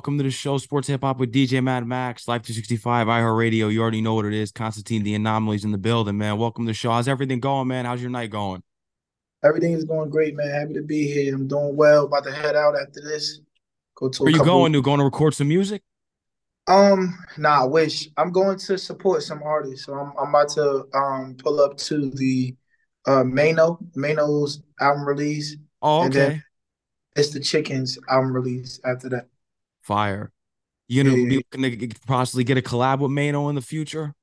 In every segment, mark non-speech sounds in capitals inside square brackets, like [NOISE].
Welcome to the show, Sports Hip Hop with DJ Mad Max, Live 365, iHeartRadio. You already know what it is. Constantine, the Anomaly's in the building, man. Welcome to the show. How's everything going, man? How's your night going? Everything is going great, man. Happy to be here. I'm doing well. About to head out after this. Go to. Where are you going to? Going to record some music? Um, nah. I wish I'm going to support some artists. So I'm I'm about to um pull up to the uh Maino Maino's album release. Oh, okay. it's the Chickens album release after that. Fire. You gonna yeah, be looking to possibly get a collab with Maino in the future?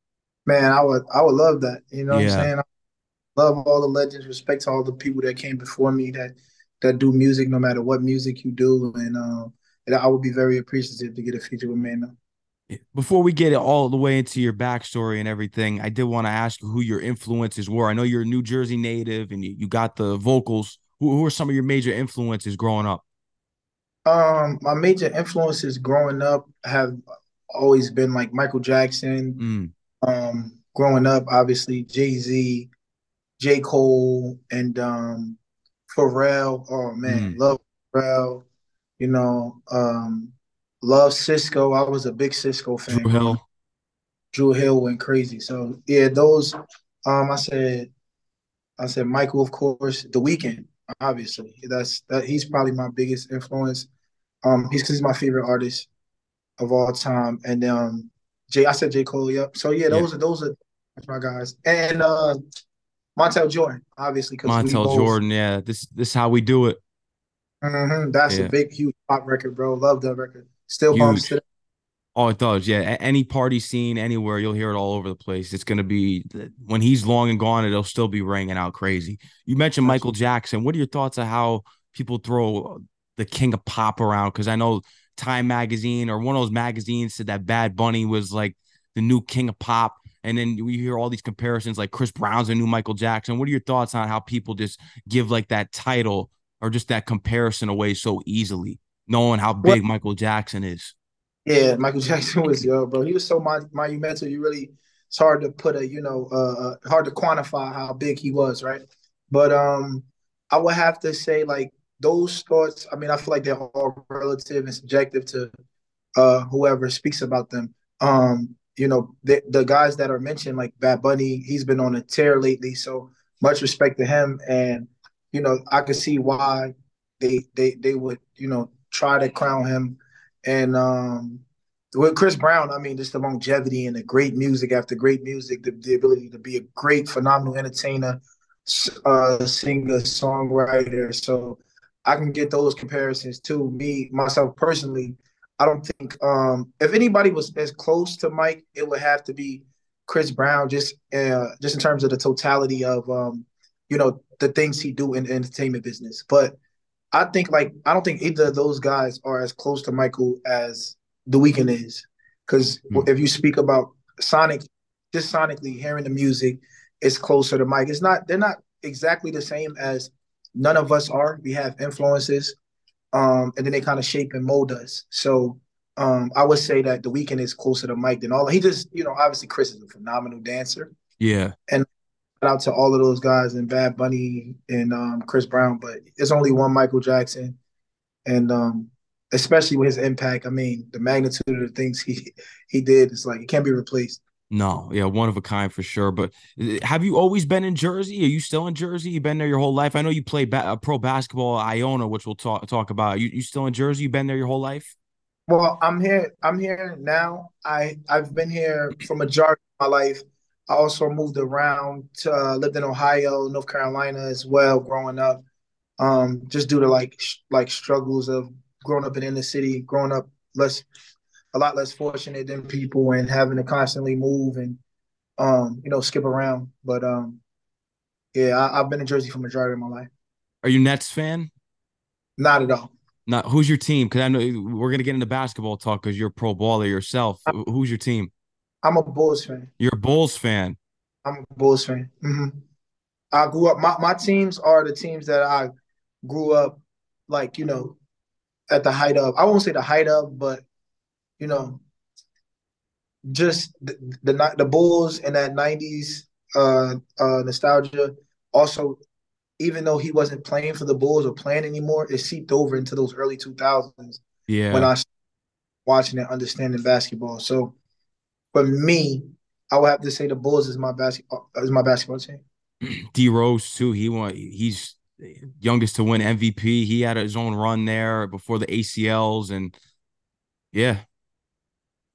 Man, I would I would love that. You know yeah. what I'm saying? I love all the legends, respect to all the people that came before me that that do music no matter what music you do. And um and I would be very appreciative to get a feature with Maino. Before we get all the way into your backstory and everything, I did want to ask who your influences were. I know you're a New Jersey native and you, you got the vocals. Who, who are some of your major influences growing up? Um, my major influences growing up have always been like Michael Jackson. Mm. Um, growing up, obviously Jay Z, J Cole, and um, Pharrell. Oh man, mm. love Pharrell. You know, um, love Sisqó. I was a big Sisqó fan. Dru Hill. Dru Hill went crazy. So yeah, those. Um, I said, I said Michael, of course. The Weeknd. obviously. That's that. He's probably my biggest influence. Um, he's because he's my favorite artist of all time. And um, Jay, I said J Cole. Yep. So yeah, those yeah. are those are my guys. And uh, Montell Jordan, obviously. Montell Jordan, yeah. This this is how we do it. Mm-hmm. That's yeah. a big, huge pop record, bro. Love that record. Still huge. bumps today. Oh, it does. Yeah. Any party scene anywhere, you'll hear it all over the place. It's going to be when he's long and gone, it'll still be ringing out crazy. You mentioned Michael Jackson. What are your thoughts on how people throw the king of pop around because I know Time Magazine or one of those magazines said that Bad Bunny was like the new king of pop. And then we hear all these comparisons like Chris Brown's a new Michael Jackson. What are your thoughts on how people just give like that title or just that comparison away so easily, knowing how big well, Michael Jackson is? Yeah, Michael [LAUGHS] Jackson was yo, bro. He was so monumental. You really, it's hard to put a, you know, uh, uh, hard to quantify how big he was, right? But um, I would have to say like those thoughts, I mean, I feel like they're all relative and subjective to uh, whoever speaks about them. Um, you know, the, the guys that are mentioned, like Bad Bunny, he's been on a tear lately. So much respect to him. And, you know, I could see why they they they would, you know, try to crown him. And um with Chris Brown, I mean, just the longevity and the great music after great music, the, the ability to be a great, phenomenal entertainer, uh, singer, songwriter. So I can get those comparisons to Me myself personally, I don't think um, if anybody was as close to Mike, it would have to be Chris Brown. Just uh, just in terms of the totality of um, you know the things he do in the entertainment business. But I think like I don't think either of those guys are as close to Michael as The Weeknd is. Because mm-hmm. if you speak about Sonic, just sonically hearing the music, it's closer to Mike. It's not. They're not exactly the same as none of us are. We have influences, um, and then they kind of shape and mold us. So um, I would say that the Weeknd is closer to Mike than all. He just, you know, obviously Chris is a phenomenal dancer. Yeah. And shout out to all of those guys and Bad Bunny and um, Chris Brown, but it's only one Michael Jackson, and um, especially with his impact. I mean, the magnitude of the things he he did is like it can't be replaced. No, yeah, one of a kind for sure. But uh, have you always been in Jersey? Are you still in Jersey? You've been there your whole life. I know you play ba- uh, pro basketball at Iona, which we'll talk talk about. You you still in Jersey? You been there your whole life? Well, I'm here. I'm here now. I I've been here for majority of my life. I also moved around to uh, lived in Ohio, North Carolina as well, growing up. Um, just due to like sh- like struggles of growing up in inner city, growing up less a lot less fortunate than people and having to constantly move and um, you know, skip around. But um, yeah, I, have been in Jersey for majority of my life. Are you Nets fan? Not at all. Not who's your team? Because I know we're gonna get into basketball talk because you're a pro baller yourself. I'm, who's your team? I'm a Bulls fan. You're a Bulls fan. I'm a Bulls fan. Mm-hmm. I grew up. My my teams are the teams that I grew up like you know at the height of. I won't say the height of, but you know, just the the, the Bulls and that '90s uh, uh, nostalgia. Also, even though he wasn't playing for the Bulls or playing anymore, it seeped over into those early 2000s. Yeah. When I started watching and understanding basketball. So for me, I would have to say the Bulls is my basketball is my basketball team. [CLEARS THROAT] D Rose too. He won. He's youngest to win MVP. He had his own run there before the ACLs, and yeah,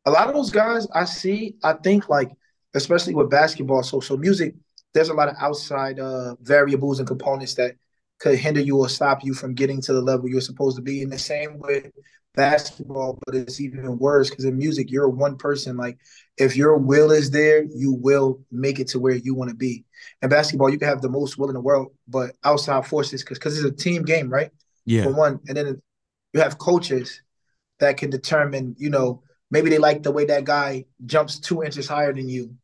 a lot of those guys I see. I think like especially with basketball, so so music. There's a lot of outside uh, variables and components that could hinder you or stop you from getting to the level you're supposed to be. In the same way, basketball, but it's even worse because in music, you're one person. Like if your will is there, you will make it to where you want to be. In basketball, you can have the most will in the world, but outside forces, because because it's a team game, right? Yeah. For one, and then you have coaches that can determine, you know, maybe they like the way that guy jumps two inches higher than you.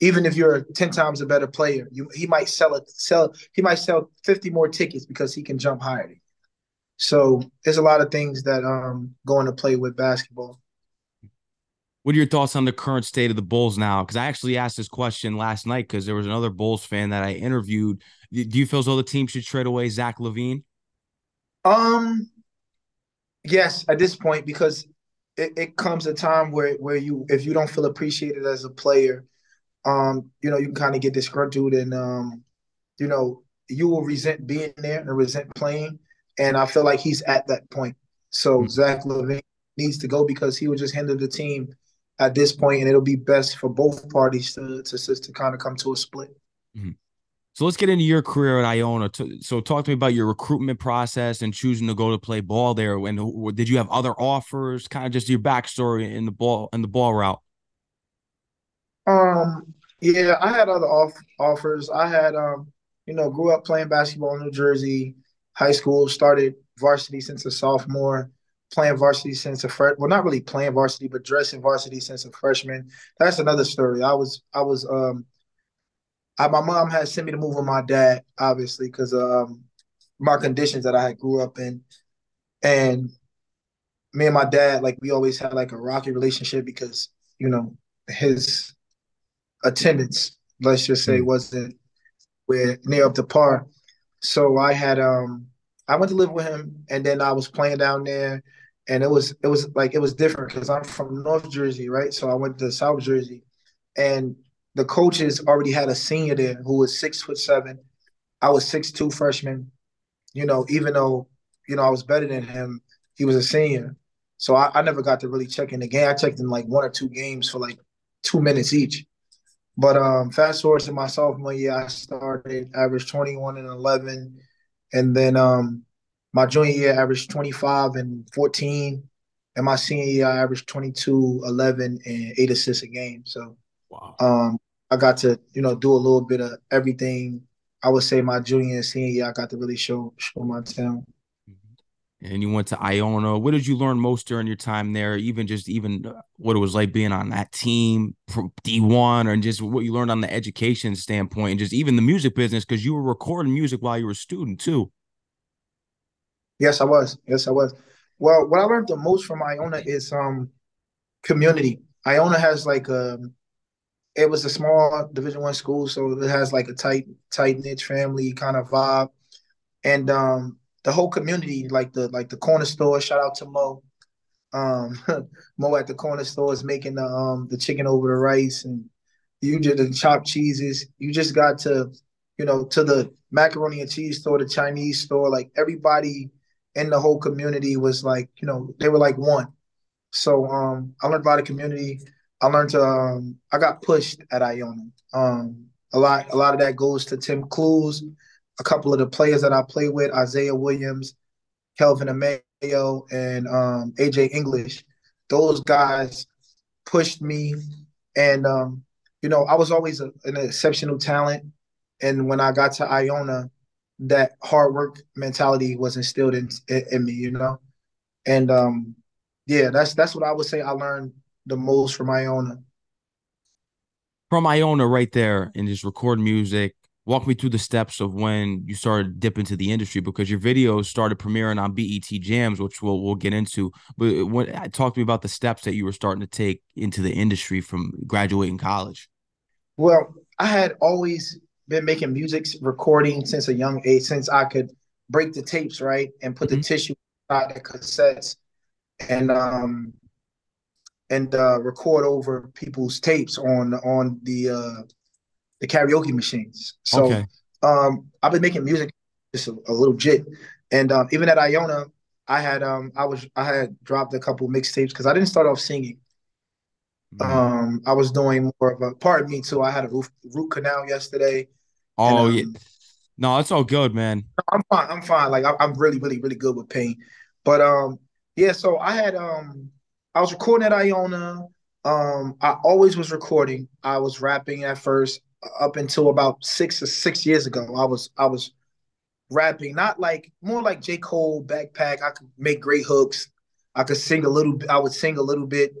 Even if you're ten times a better player, you he might sell it, sell he might sell fifty more tickets because he can jump higher. So there's a lot of things that um go into play with basketball. What are your thoughts on the current state of the Bulls now? Because I actually asked this question last night because there was another Bulls fan that I interviewed. Do you feel as though the team should trade away Zach LaVine? Um, yes, at this point, because it, it comes a time where where you if you don't feel appreciated as a player, um, you know, you can kind of get disgruntled and um, you know, you will resent being there and resent playing. And I feel like he's at that point. So mm-hmm. Zach LaVine needs to go because he would just hinder the team at this point, and it'll be best for both parties to to, to kind of come to a split. Mm-hmm. So let's get into your career at Iona. So talk to me about your recruitment process and choosing to go to play ball there. And did you have other offers? Kind of just your backstory in the ball in the ball route. Um. Yeah, I had other off offers. I had um. You know, grew up playing basketball in New Jersey high school, started varsity since a sophomore, playing varsity since a freshman. Well, not really playing varsity, but dressing varsity since a freshman. That's another story. I was I was um I, my mom had sent me to move with my dad, obviously, because um my conditions that I had grew up in. And me and my dad, like we always had like a rocky relationship because, you know, his attendance, let's just say, mm. wasn't where near up to par. So I had um I went to live with him and then I was playing down there and it was it was like it was different because I'm from North Jersey, right? So I went to South Jersey and the coaches already had a senior there who was six foot seven. I was six two freshman. You know, even though, you know, I was better than him, he was a senior. So I, I never got to really check in the game. I checked in like one or two games for like two minutes each. But um, fast forward to my sophomore year, I started average 21 and 11. And then um, my junior year, averaged 25 and 14. And my senior year, I averaged 22, 11, and eight assists a game. So wow. um, I got to, you know, do a little bit of everything. I would say my junior and senior year, I got to really show show my talent and you went to Iona. What did you learn most during your time there? Even just even uh, what it was like being on that team D1 and just what you learned on the education standpoint and just even the music business because you were recording music while you were a student too. Yes, I was. Yes, I was. Well, what I learned the most from Iona is um community. Iona has like a um, it was a small division one school, so it has like a tight, tight knit family kind of vibe. And um the whole community, like the like the corner store. Shout out to Mo. Um, [LAUGHS] Mo at the corner store is making the um the chicken over the rice, and you did the chopped cheeses. You just got to, you know, to the macaroni and cheese store, the Chinese store. Like everybody in the whole community was like, you know, they were like one. So um, I learned about the community. I learned to um, I got pushed at Iona. Um, a lot a lot of that goes to Tim Cluess a couple of the players that I play with, Isaiah Williams, Kelvin Amayo, and um, AJ English. Those guys pushed me, and um, you know I was always a, an exceptional talent. And when I got to Iona, that hard work mentality was instilled in, in, in me, you know. And um, yeah, that's that's what I would say I learned the most from Iona. From Iona, right there, and just record music, walk me through the steps of when you started dipping into the industry because your videos started premiering on BET Jams, which we'll we'll get into. But when talk to me about the steps that you were starting to take into the industry from graduating college. Well, I had always been making music, recording since a young age, since I could break the tapes right and put mm-hmm. the tissue inside the cassettes, and um, and uh, record over people's tapes on on the uh, the karaoke machines. So okay. um, I've been making music just a, a little jit, and um, even at Iona, I had um I was I had dropped a couple mixtapes because I didn't start off singing. Mm-hmm. Um, I was doing more of a part of me too. I had a root, root canal yesterday. Oh and, um, yeah, no, it's all good, man. I'm fine. I'm fine. Like I'm really, really, really good with pain. But um, yeah. So I had um, I was recording at Iona. Um, I always was recording. I was rapping at first up until about six or six years ago. I was I was rapping, not like more like J. Cole backpack. I could make great hooks. I could sing a little I would sing a little bit,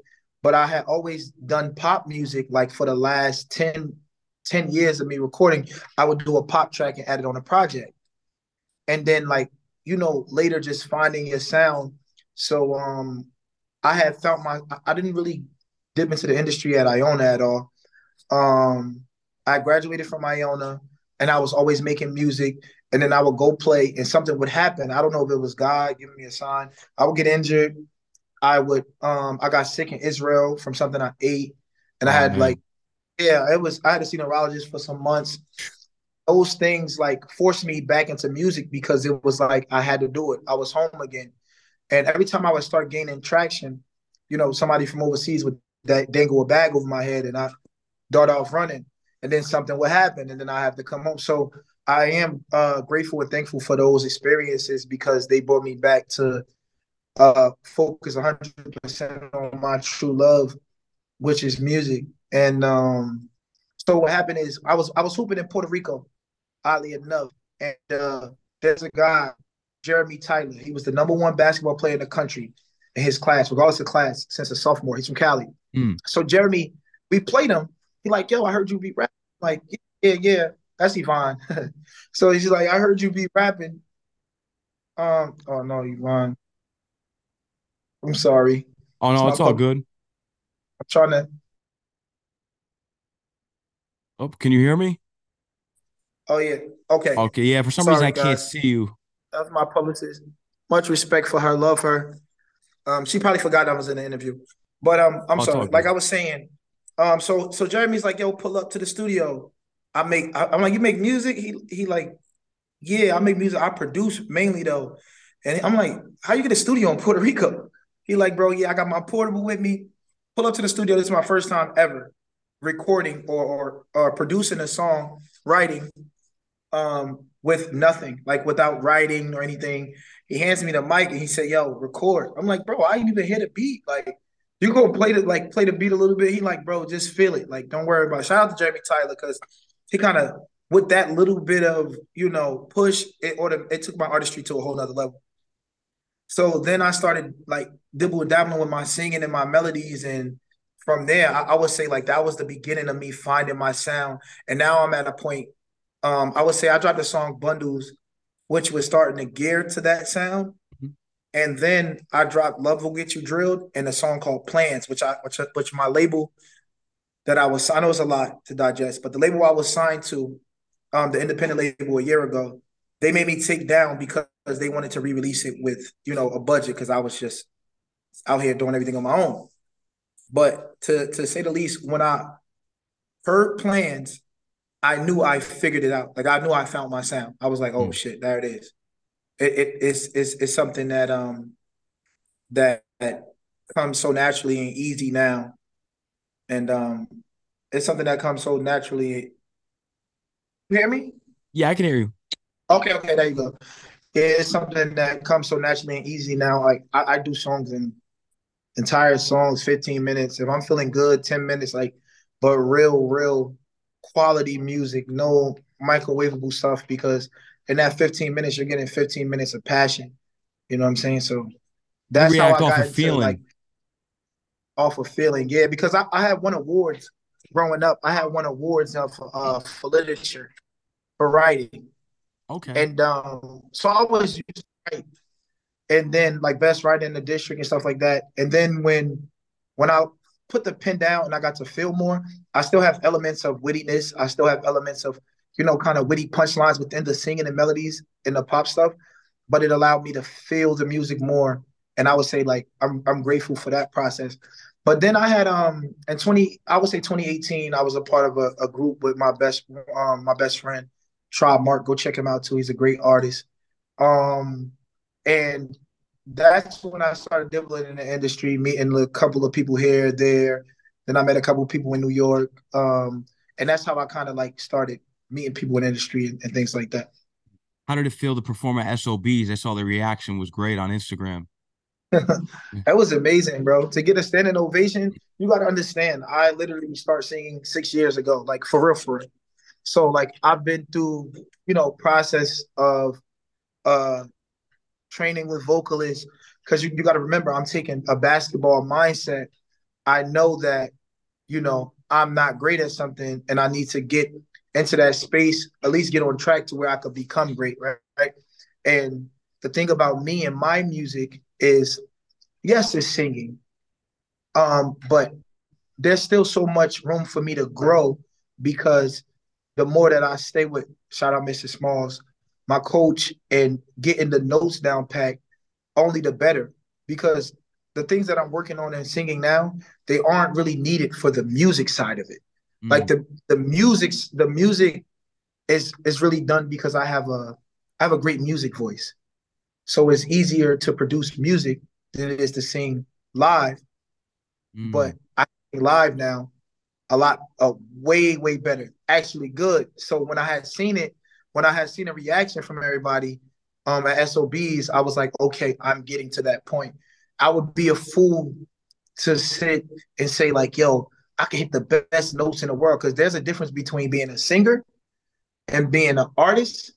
but I had always done pop music like for the last 10, 10 years of me recording. I would do a pop track and add it on a project. And then like, you know, later just finding your sound. So um I had felt my I didn't really dip into the industry at Iona at all. Um I graduated from Iona and I was always making music and then I would go play and something would happen. I don't know if it was God giving me a sign. I would get injured. I would um I got sick in Israel from something I ate and I had mm-hmm. like yeah, it was I had to see a neurologist for some months. Those things like forced me back into music because it was like I had to do it. I was home again. And every time I would start gaining traction, you know, somebody from overseas would that dangle a bag over my head and I dart off running and then something would happen and then I have to come home. So I am uh, grateful and thankful for those experiences because they brought me back to uh, focus 100% on my true love, which is music. And um, so what happened is I was I was hooping in Puerto Rico, oddly enough, and uh, there's a guy, Jeremy Tyler. He was the number one basketball player in the country in his class, regardless of class, since a sophomore. He's from Cali. Mm. So Jeremy, we played him. He like, yo, I heard you be rapping. Like, yeah, yeah, that's Yvonne. [LAUGHS] so he's like, I heard you be rapping. Um, oh no, Yvonne. I'm sorry. Oh no, it's, it's all good. I'm trying to. Oh, can you hear me? Oh yeah. Okay. Okay. Yeah. For some sorry, reason, I guys. can't see you. That's my publicist. Much respect for her. Love her. Um, she probably forgot I was in the interview, but um, I'm oh, sorry. Like I was saying, um, so so Jeremy's like, yo, pull up to the studio. I make. I, I'm like, you make music. He he like, yeah, I make music. I produce mainly though, and I'm like, how you get a studio in Puerto Rico? He like, bro, yeah, I got my portable with me. Pull up to the studio. This is my first time ever recording or or, or producing a song, writing, um, with nothing, like without writing or anything. He hands me the mic and he said, "Yo, record." I'm like, "Bro, I ain't even hit a beat. Like, you go play the like play the beat a little bit." He like, "Bro, just feel it. Like, don't worry about." It. Shout out to Jeremy Tyler because he kind of with that little bit of you know push it or it took my artistry to a whole nother level. So then I started like dibble dabbling with my singing and my melodies, and from there I, I would say like that was the beginning of me finding my sound. And now I'm at a point. Um, I would say I dropped the song "Bundles," which was starting to gear to that sound. Mm-hmm. And then I dropped "Love Will Get You Drilled" and a song called "Plans," which I which, which my label that I was I know it's a lot to digest, but the label I was signed to, um, the independent label a year ago, they made me take down because they wanted to re-release it with you know a budget because I was just out here doing everything on my own. But to to say the least, when I heard plans, I knew I figured it out. Like I knew I found my sound. I was like, oh mm. shit, there it is. It, it it's it's it's something that um that, that comes so naturally and easy now. And um it's something that comes so naturally. You hear me? Yeah, I can hear you. Okay, okay, there you go. Yeah, it's something that comes so naturally and easy now. Like I, I do songs in entire songs, 15 minutes. If I'm feeling good, 10 minutes, like, but real, real quality music, no microwavable stuff because in that 15 minutes, you're getting 15 minutes of passion. You know what I'm saying? So that's how I got feeling. like off of feeling. Yeah, because I, I had won awards growing up. I had won awards uh, for, uh, for literature, for writing. Okay. And um, so I was used to write, and then like best writer in the district and stuff like that. And then when when I put the pen down and I got to feel more, I still have elements of wittiness. I still have elements of you know kind of witty punchlines within the singing and melodies and the pop stuff. But it allowed me to feel the music more. And I would say like I'm I'm grateful for that process. But then I had um in 20, I would say 2018, I was a part of a, a group with my best um my best friend, Tribe Mark. Go check him out too. He's a great artist. Um and that's when I started dibbling in the industry, meeting a couple of people here, there. Then I met a couple of people in New York. Um, and that's how I kind of like started meeting people in industry and, and, things like that. How did it feel to perform at SOBs? I saw the reaction was great on Instagram. [LAUGHS] that was amazing, bro. To get a standing ovation, you got to understand. I literally start singing six years ago, like for real, for real. So like I've been through, you know, process of uh training with vocalists because you, you got to remember I'm taking a basketball mindset. I know that, you know, I'm not great at something and I need to get into that space, at least get on track to where I could become great, right? right? And the thing about me and my music is, yes, it's singing, um, but there's still so much room for me to grow because the more that I stay with, shout out Mr. Smalls, my coach, and getting the notes down packed, only the better. Because the things that I'm working on and singing now, they aren't really needed for the music side of it. Mm. Like the the music, the music is is really done because I have a I have a great music voice. So it's easier to produce music than it is to sing live. Mm. But I sing live now a lot uh, way, way better. Actually good. So when I had seen it, when I had seen a reaction from everybody um at SOBs, I was like, okay, I'm getting to that point. I would be a fool to sit and say, like, yo, I can hit the best notes in the world because there's a difference between being a singer and being an artist.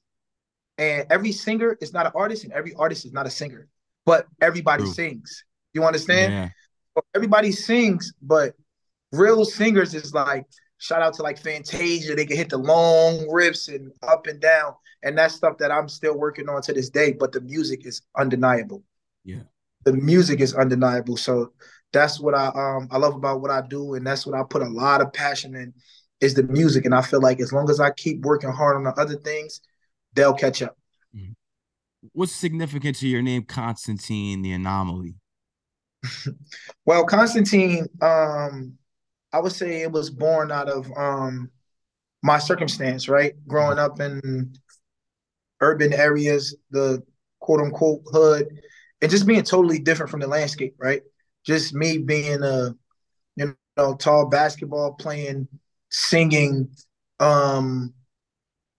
And every singer is not an artist, and every artist is not a singer. But everybody True. sings. You understand? Yeah. Everybody sings, but real singers is like shout out to like Fantasia. They can hit the long riffs and up and down. And that's stuff that I'm still working on to this day. But the music is undeniable. Yeah. The music is undeniable. So that's what I um I love about what I do, and that's what I put a lot of passion in is the music. And I feel like as long as I keep working hard on the other things, they'll catch up. Mm-hmm. What's significant to your name, Constantine the Anomaly? [LAUGHS] well, Constantine, um, I would say it was born out of um my circumstance, right? Growing up in urban areas, the quote unquote hood, and just being totally different from the landscape, right? just me being a you know tall basketball playing, singing, um,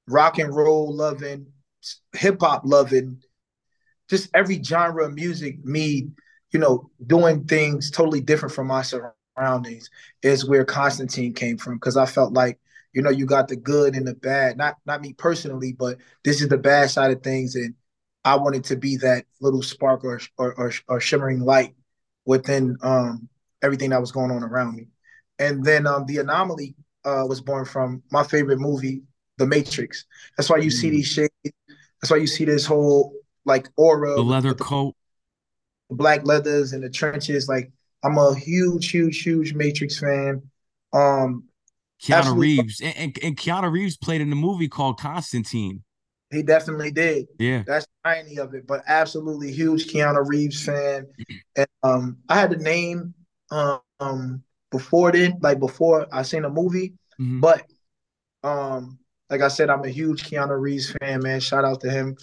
rock and roll loving, hip hop loving, just every genre of music. Me, you know, doing things totally different from my surroundings is where Constantine came from because I felt like you know you got the good and the bad. Not not me personally, but this is the bad side of things and. I wanted to be that little spark or, or, or, or shimmering light within um, everything that was going on around me. And then um, the anomaly uh, was born from my favorite movie, The Matrix. That's why you mm. see these shades. That's why you see this whole like aura. The leather the, coat, the black leathers and the trenches. Like I'm a huge, huge, huge Matrix fan. Um, Keanu Reeves and, and, and Keanu Reeves played in a movie called Constantine. He definitely did. Yeah. That's tiny of it, but absolutely huge Keanu Reeves fan. [CLEARS THROAT] And um, I had the name um before then, like before I seen the movie. Mm-hmm. But um, like I said, I'm a huge Keanu Reeves fan, man. Shout out to him.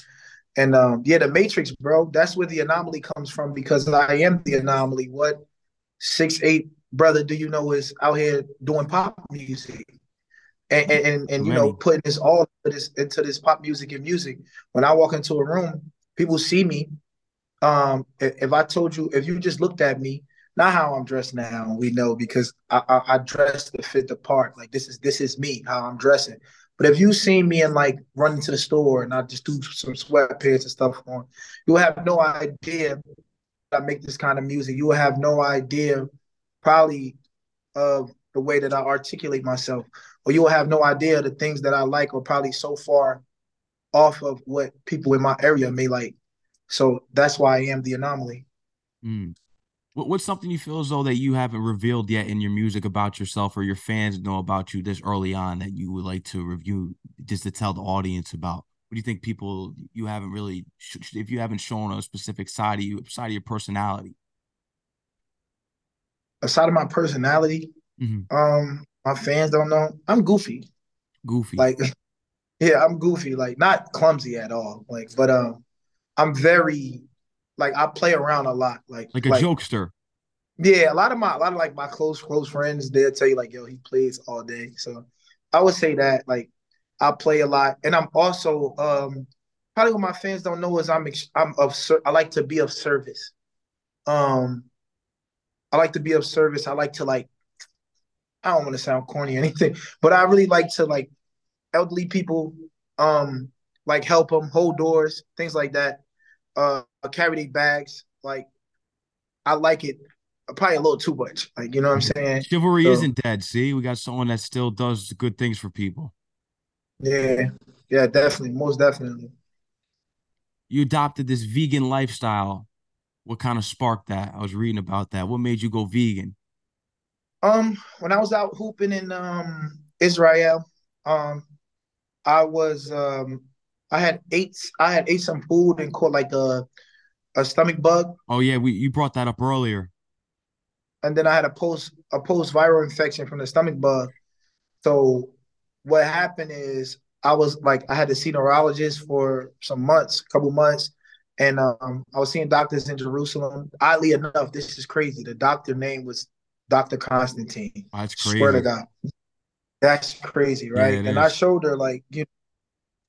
And um, yeah, the Matrix, bro. That's where the anomaly comes from because I am the anomaly. What six eight brother do you know is out here doing pop music? and and, and, you know putting this all into this into this pop music and music. When I walk into a room, people see me. Um, if I told you, if you just looked at me, not how I'm dressed now, we know because I, I, I dress to fit the part. Like this is this is me, how I'm dressing. But if you seen me and like run into the store and I just do some sweatpants and stuff on, you have no idea I make this kind of music. You will have no idea probably of the way that I articulate myself or you will have no idea the things that I like are probably so far off of what people in my area may like. So that's why I am the anomaly. Mm. What's something you feel as though that you haven't revealed yet in your music about yourself or your fans know about you this early on that you would like to review just to tell the audience about? What do you think people you haven't really if you haven't shown a specific side of you side of your personality? aside of my personality, Mhm. um, my fans don't know I'm goofy. Goofy. Like, [LAUGHS] yeah, I'm goofy. Like, not clumsy at all. Like, but um, I'm very like I play around a lot. Like, like a jokester. Yeah, a lot of my a lot of like my close close friends, they'll tell you like, yo, he plays all day. So I would say that like I play a lot, and I'm also um probably what my fans don't know is I'm I'm of I like to be of service. Um, I like to be of service. I like to like I don't want to sound corny or [LAUGHS] anything, but I really like to like elderly people, um, like help them hold doors, things like that. Uh, carry their bags. Like I like it probably a little too much. Like, you know what I'm saying? Chivalry so, isn't dead. See, we got someone that still does good things for people. Yeah, yeah, definitely, most definitely. You adopted this vegan lifestyle. What kind of sparked that? I was reading about that. What made you go vegan? Um, when I was out hooping in um Israel, um, I was um I had ate I had ate some food and caught like a a stomach bug. Oh yeah, we you brought that up earlier and then I had a post a post viral infection from the stomach bug. So what happened is I was like I had to see neurologist for some months, couple months, and um, I was seeing doctors in Jerusalem. Oddly enough, this is crazy. The doctor name was Dr. Constantine. That's crazy. Swear to God, that's crazy, right? Yeah, and is. I showed her like you.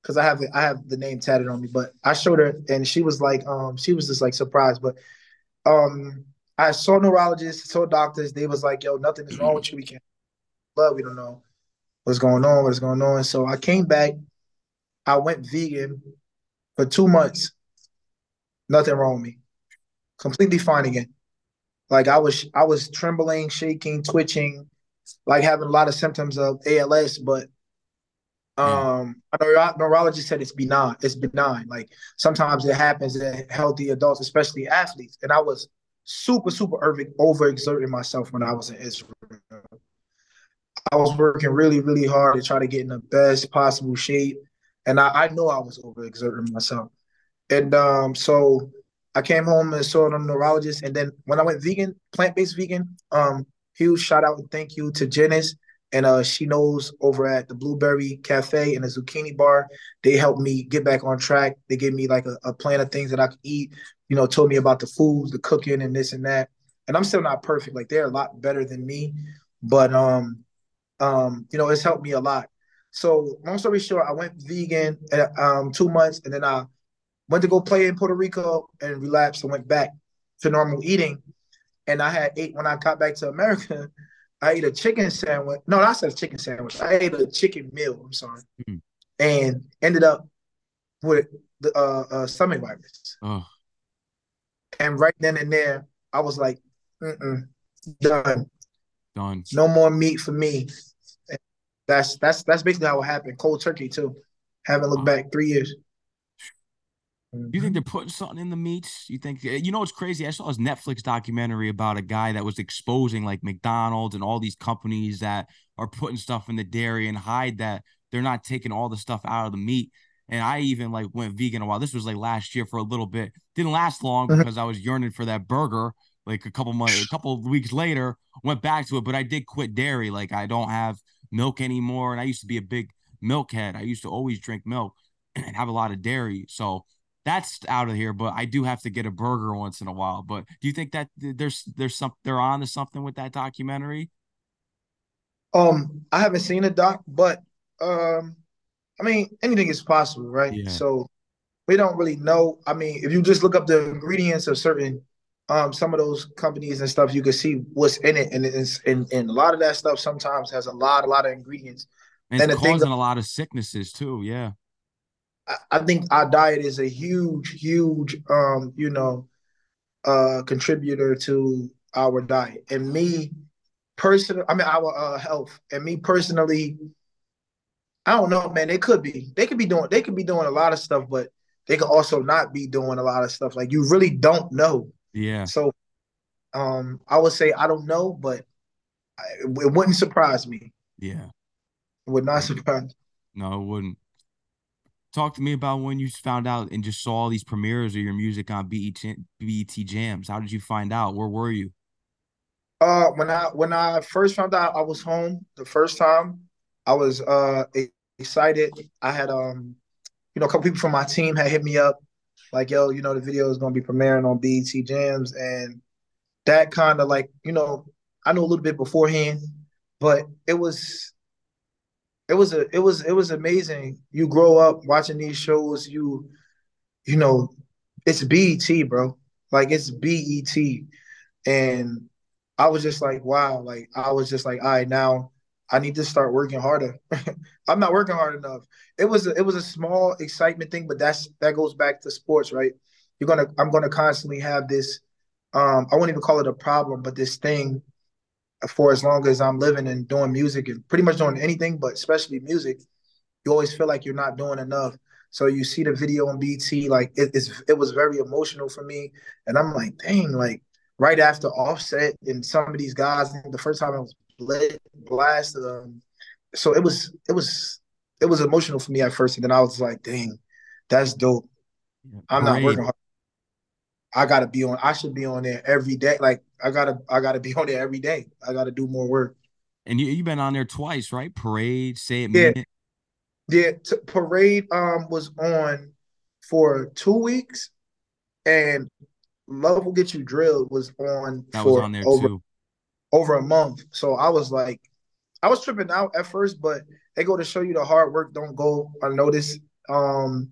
Because I have I have the name tatted on me, but I showed her, and she was like, um, she was just like surprised. But um, I saw neurologists, saw doctors. They was like, "Yo, nothing is wrong with you. We can't, but we don't know what's going on. What's going on?" So I came back. I went vegan for two months. Nothing wrong with me. Completely fine again. Like I was, I was trembling, shaking, twitching, like having a lot of symptoms of ALS, but um, a neurologist said it's benign. It's benign. Like sometimes it happens in healthy adults, especially athletes. And I was super, super over overexerting myself when I was in Israel. I was working really, really hard to try to get in the best possible shape. And I, I know I was overexerting myself. And um, so I came home and saw a neurologist. And then when I went vegan, plant-based vegan, um, huge shout out and thank you to Janice. And uh, she knows over at the Blueberry Cafe and the Zucchini Bar, they helped me get back on track. They gave me like a, a plan of things that I could eat you know, told me about the foods, the cooking, and this and that. And I'm still not perfect. Like they're a lot better than me, but um, um, you know, it's helped me a lot. So long story short, I went vegan at, um two months, and then I went to go play in Puerto Rico and relapsed and went back to normal eating. And I had ate when I got back to America. [LAUGHS] I ate a chicken sandwich. No, I said a chicken sandwich. I ate a chicken meal. I'm sorry, mm-hmm. and ended up with the uh, uh, stomach virus. Oh. And right then and there, I was like, Mm-mm, done. Done. No more meat for me. That's that's that's basically how it happened. Cold turkey too. Haven't looked back three years. You think they're putting something in the meats? You think you know what's crazy? I saw this Netflix documentary about a guy that was exposing like McDonald's and all these companies that are putting stuff in the dairy and hide that they're not taking all the stuff out of the meat. And I even like went vegan a while. This was like last year for a little bit. Didn't last long mm-hmm. because I was yearning for that burger. Like a couple months, a couple of weeks later, went back to it. But I did quit dairy. Like I don't have milk anymore. And I used to be a big milk head. I used to always drink milk [CLEARS THROAT] and have a lot of dairy. So that's out of here. But I do have to get a burger once in a while. But do you think that there's there's some they're on to something with that documentary? Um, I haven't seen a doc, but um, I mean, anything is possible, right? Yeah. So we don't really know. I mean, if you just look up the ingredients of certain um some of those companies and stuff, you can see what's in it, and it's and, and a lot of that stuff sometimes has a lot, a lot of ingredients. And, and it's causing a lot of sicknesses too. Yeah. I, I think our diet is a huge, huge um, you know, uh contributor to our diet. And me personally, I mean our uh, health. And me personally, I don't know, man. They could be. They could be doing. They could be doing a lot of stuff, but they could also not be doing a lot of stuff. Like you really don't know. Yeah. So, um, I would say I don't know, but it, it wouldn't surprise me. Yeah. It would not surprise. No, it wouldn't. Talk to me about when you found out and just saw all these premieres of your music on BET, BET Jams. How did you find out? Where were you? Uh, when I when I first found out I was home the first time, I was uh excited. I had um, you know, a couple people from my team had hit me up, like, yo, you know, the video is gonna be premiering on BET Jams, and that kind of like, you know, I knew a little bit beforehand, but it was it was a it was it was amazing. You grow up watching these shows, you you know, it's BET, bro. Like it's BET. And I was just like, wow, like I was just like, all right, now I need to start working harder. [LAUGHS] I'm not working hard enough. It was a, it was a small excitement thing, but that's that goes back to sports, right? You're gonna I'm gonna constantly have this. Um, I won't even call it a problem, but this thing for as long as I'm living and doing music and pretty much doing anything, but especially music, you always feel like you're not doing enough. So you see the video on BT, like it, it's it was very emotional for me, and I'm like, dang, like right after Offset and some of these guys. The first time I was blast. Um, so it was it was it was emotional for me at first, and then I was like, dang, that's dope. I'm not working hard. I gotta be on. I should be on there every day. Like I gotta, I gotta be [LAUGHS] on there every day. I gotta do more work. And you you've been on there twice, right? Parade, say it, yeah, yeah. T- Parade um was on for two weeks, and Love Will Get You Drilled was on that for was on there over, too. Over a month. So I was like, I was tripping out at first, but they go to show you the hard work don't go unnoticed. Um,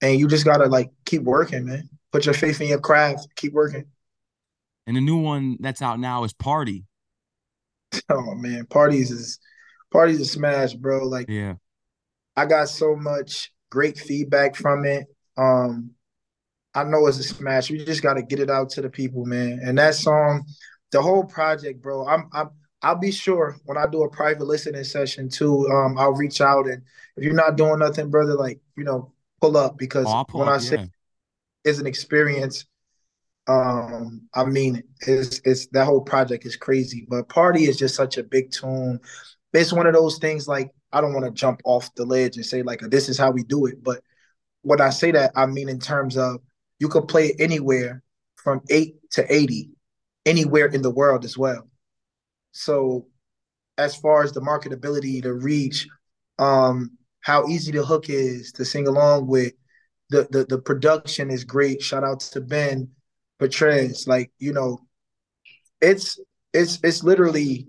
and you just gotta like keep working, man. Put your faith in your craft. Keep working. And the new one that's out now is Party. [LAUGHS] Oh man, parties is parties is smash, bro. Like, yeah, I got so much great feedback from it. Um, I know it's a smash. We just got to get it out to the people, man. And that song, the whole project, bro. I'm, I'm, I'll be sure when I do a private listening session too. Um, I'll reach out and if you're not doing nothing, brother, like you know, pull up because oh, pull when up, I say yeah. it's an experience, um, I mean, it's it's that whole project is crazy. But party is just such a big tune. It's one of those things like I don't want to jump off the ledge and say like this is how we do it, but when I say that, I mean in terms of you could play anywhere from eight to 80, anywhere in the world as well. So, as far as the marketability, the reach, um, how easy the hook is to sing along with, the the, the production is great. Shout out to Ben Petrez. Like, you know, it's it's it's literally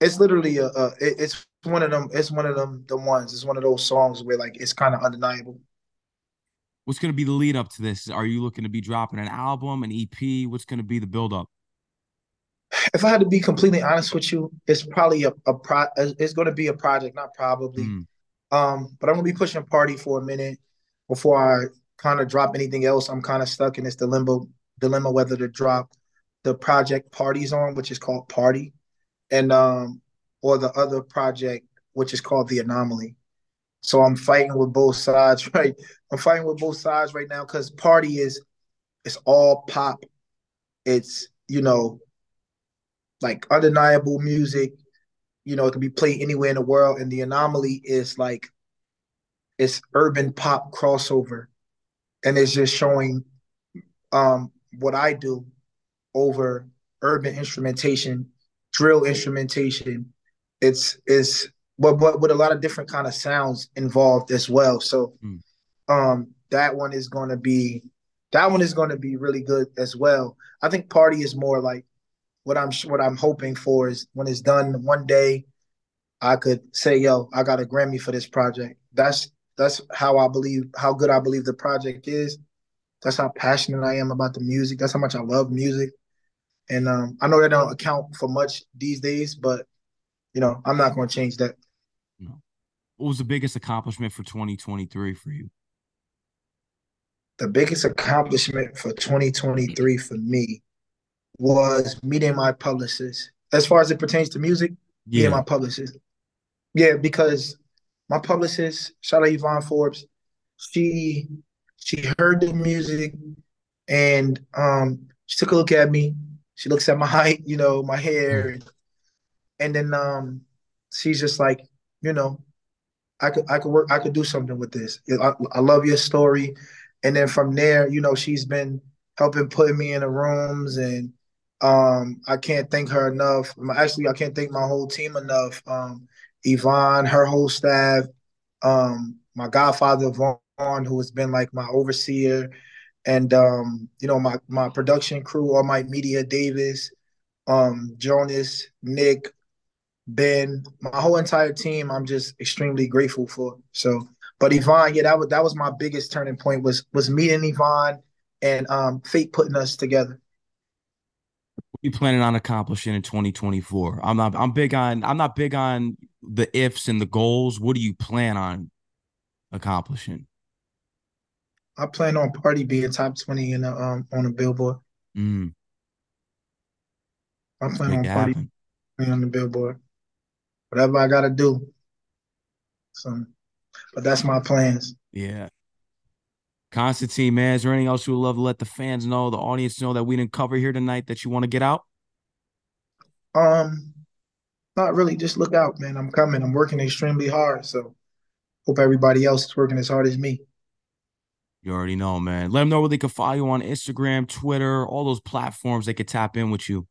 it's literally a, a it's one of them it's one of them the ones it's one of those songs where like it's kind of undeniable What's going to be the lead up to this? Are you looking to be dropping an album, an EP? What's going to be the build up? If I had to be completely honest with you, it's probably a, a pro. It's going to be a project, not probably. Mm. Um, but I'm going to be pushing party for a minute before I kind of drop anything else. I'm kind of stuck in this dilemma dilemma whether to drop the project parties on, which is called Party, and um, or the other project which is called The Anomaly. So I'm fighting with both sides, [LAUGHS] right? I'm fighting with both sides right now because party is it's all pop. It's, you know, like undeniable music. You know, it can be played anywhere in the world. And the anomaly is like it's urban pop crossover. And it's just showing um what I do over urban instrumentation, drill instrumentation. It's it's but but with a lot of different kind of sounds involved as well. So mm. um that one is going to be that one is going to be really good as well. I think party is more like what I'm what I'm hoping for is when it's done one day I could say yo I got a Grammy for this project. That's that's how I believe how good I believe the project is. That's how passionate I am about the music. That's how much I love music. And um, I know that don't account for much these days, but you know, I'm not going to change that. No. What was the biggest accomplishment for 2023 for you? The biggest accomplishment for 2023 for me was meeting my publicist. As far as it pertains to music, yeah. meeting my publicist. Yeah, because my publicist, shout out Yvonne Forbes, she she heard the music and um she took a look at me. She looks at my [LAUGHS] height, you know, my hair, and then um she's just like, you know, I could I could work I could do something with this. I, I love your story, and then from there, you know, she's been helping put me in the rooms and Um, I can't thank her enough. Actually, I can't thank my whole team enough. Um, Yvonne, her whole staff, um, my godfather Vaughn, who has been like my overseer, and um, you know my my production crew, all my media, Davis, um, Jonas, Nick, Ben, my whole entire team. I'm just extremely grateful for. So, but Yvonne, yeah, that was that was my biggest turning point was was meeting Yvonne and um, fate putting us together. What are you planning on accomplishing in 2024? I'm not. I'm big on. I'm not big on the ifs and the goals. What do you plan on accomplishing? I plan on party being top 20 in the, um on a billboard. Mm. I plan on party being on the billboard. Whatever I gotta do. So but that's my plans. Yeah. Constantine, man, is there anything else you would love to let the fans know, the audience know that we didn't cover here tonight that you want to get out? Um, not really. Just look out, man. I'm coming. I'm working extremely hard. So hope everybody else is working as hard as me. You already know, man. Let them know where they can follow you on Instagram, Twitter, all those platforms they could tap in with you.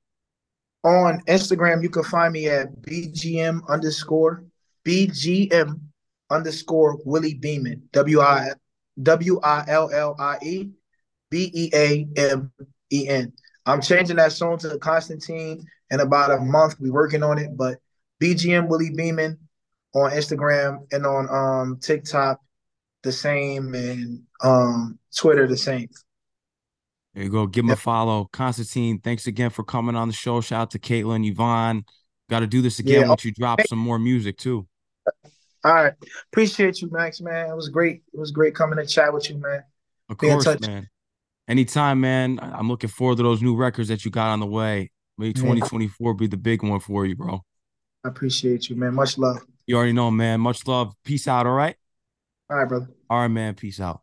On Instagram, you can find me at BGM underscore BGM underscore Willie Beamen. W I W I L L I E B E A M E N. I'm changing that song to Constantine in about a month. We're working on it, but BGM Willie Beamen on Instagram and on um TikTok the same and um Twitter the same. There you go. Give him a follow. Constantine, thanks again for coming on the show. Shout out to Caitlin, Yvonne. Got to do this again yeah. once you drop some more music too. All right. Appreciate you, Max, man. It was great. It was great coming to chat with you, man. Of Be course, man. Anytime, man. I'm looking forward to those new records that you got on the way. May 2024 be the big one for you, bro. I appreciate you, man. Much love. You already know, man. Much love. Peace out, all right? All right, brother. All right, man. Peace out.